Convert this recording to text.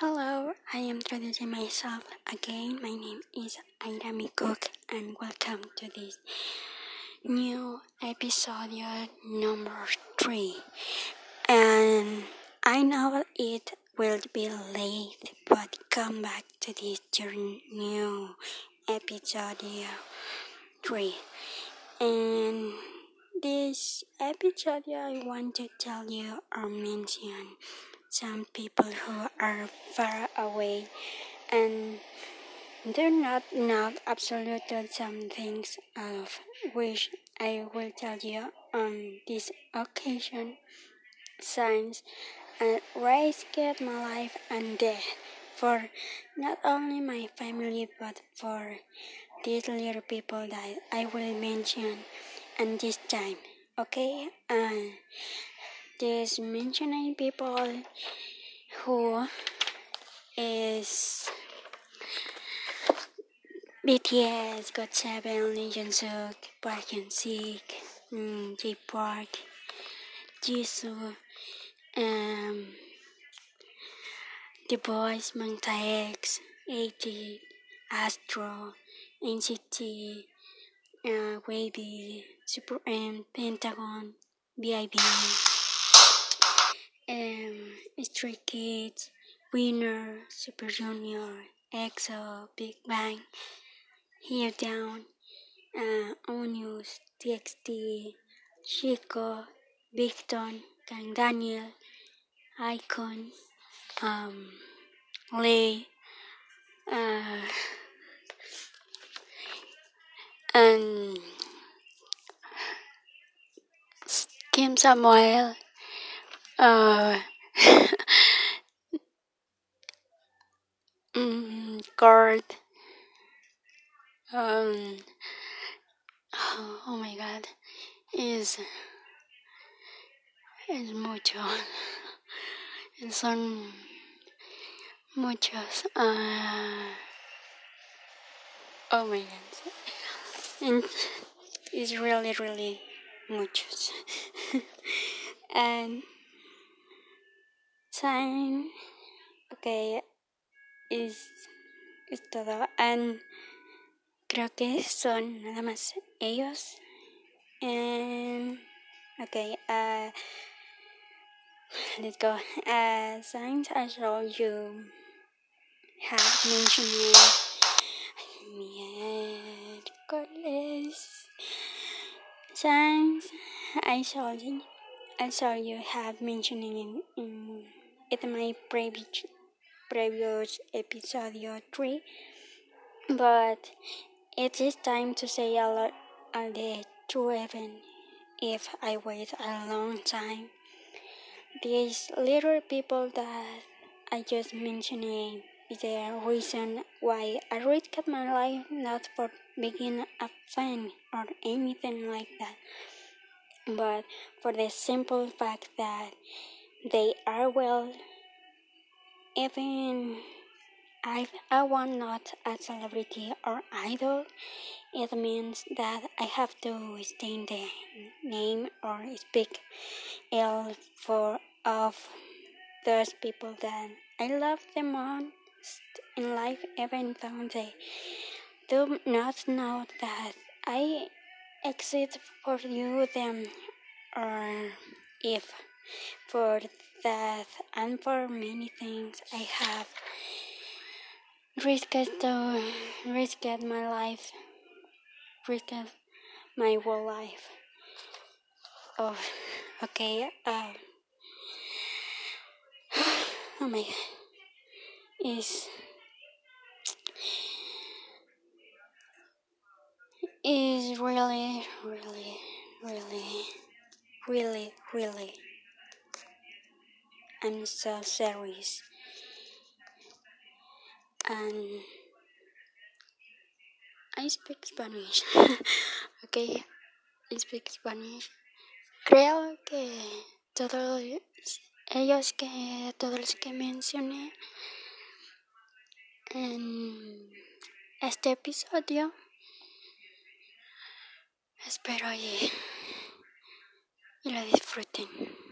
Hello, I am introducing myself again. My name is Airami Cook, and welcome to this new episode number three. And I know it will be late, but come back to this new episode three. And this episode, I want to tell you or mention some people who are far away and they're not not absolutely some things of which I will tell you on this occasion. Signs and risk my life and death for not only my family but for these little people that I will mention at this time okay? Uh, just mentioning people who is BTS, GOT7, Lee Jung Park Hyung Sik, um, Jay Park, Jisoo, um, The Boyz, Monsta X, AT, Astro, NCT, uh, WayV, Super M, Pentagon, BIB um, Stray Kids, Winner, Super Junior, EXO, Big Bang, Here Down, uh, ONEUS, TXT, Chico, Victon, Kang Daniel, iKON, um, Lay, uh, and Kim Samuel, uh, mm, guard. Um, oh, my god, is es mucho. Son muchos. Uh, oh my god. And it's really, really muchos. and sign okay es, es todo. And creo que son nada más ellos. And okay uh let's go. Uh signs I saw you have mentioned miércoles. Signs I you I saw you have mentioning in, in in my previous previous episode 3 but it is time to say a lot a the even if I wait a long time. These little people that I just mentioned is the reason why I risked my life not for being a fan or anything like that but for the simple fact that they are well. Even if I want not a celebrity or idol, it means that I have to stain the name or speak ill for of those people that I love the most in life, even though they do not know that I exist for you, them, or if for that and for many things I have risked to risked my life, risked my whole life. Oh, okay. Uh, oh my God, is is really, really, really, really, really Serious. And I speak Spanish. okay, I speak Spanish. Creo que todos ellos que todos los que mencioné en este episodio espero y, y lo disfruten.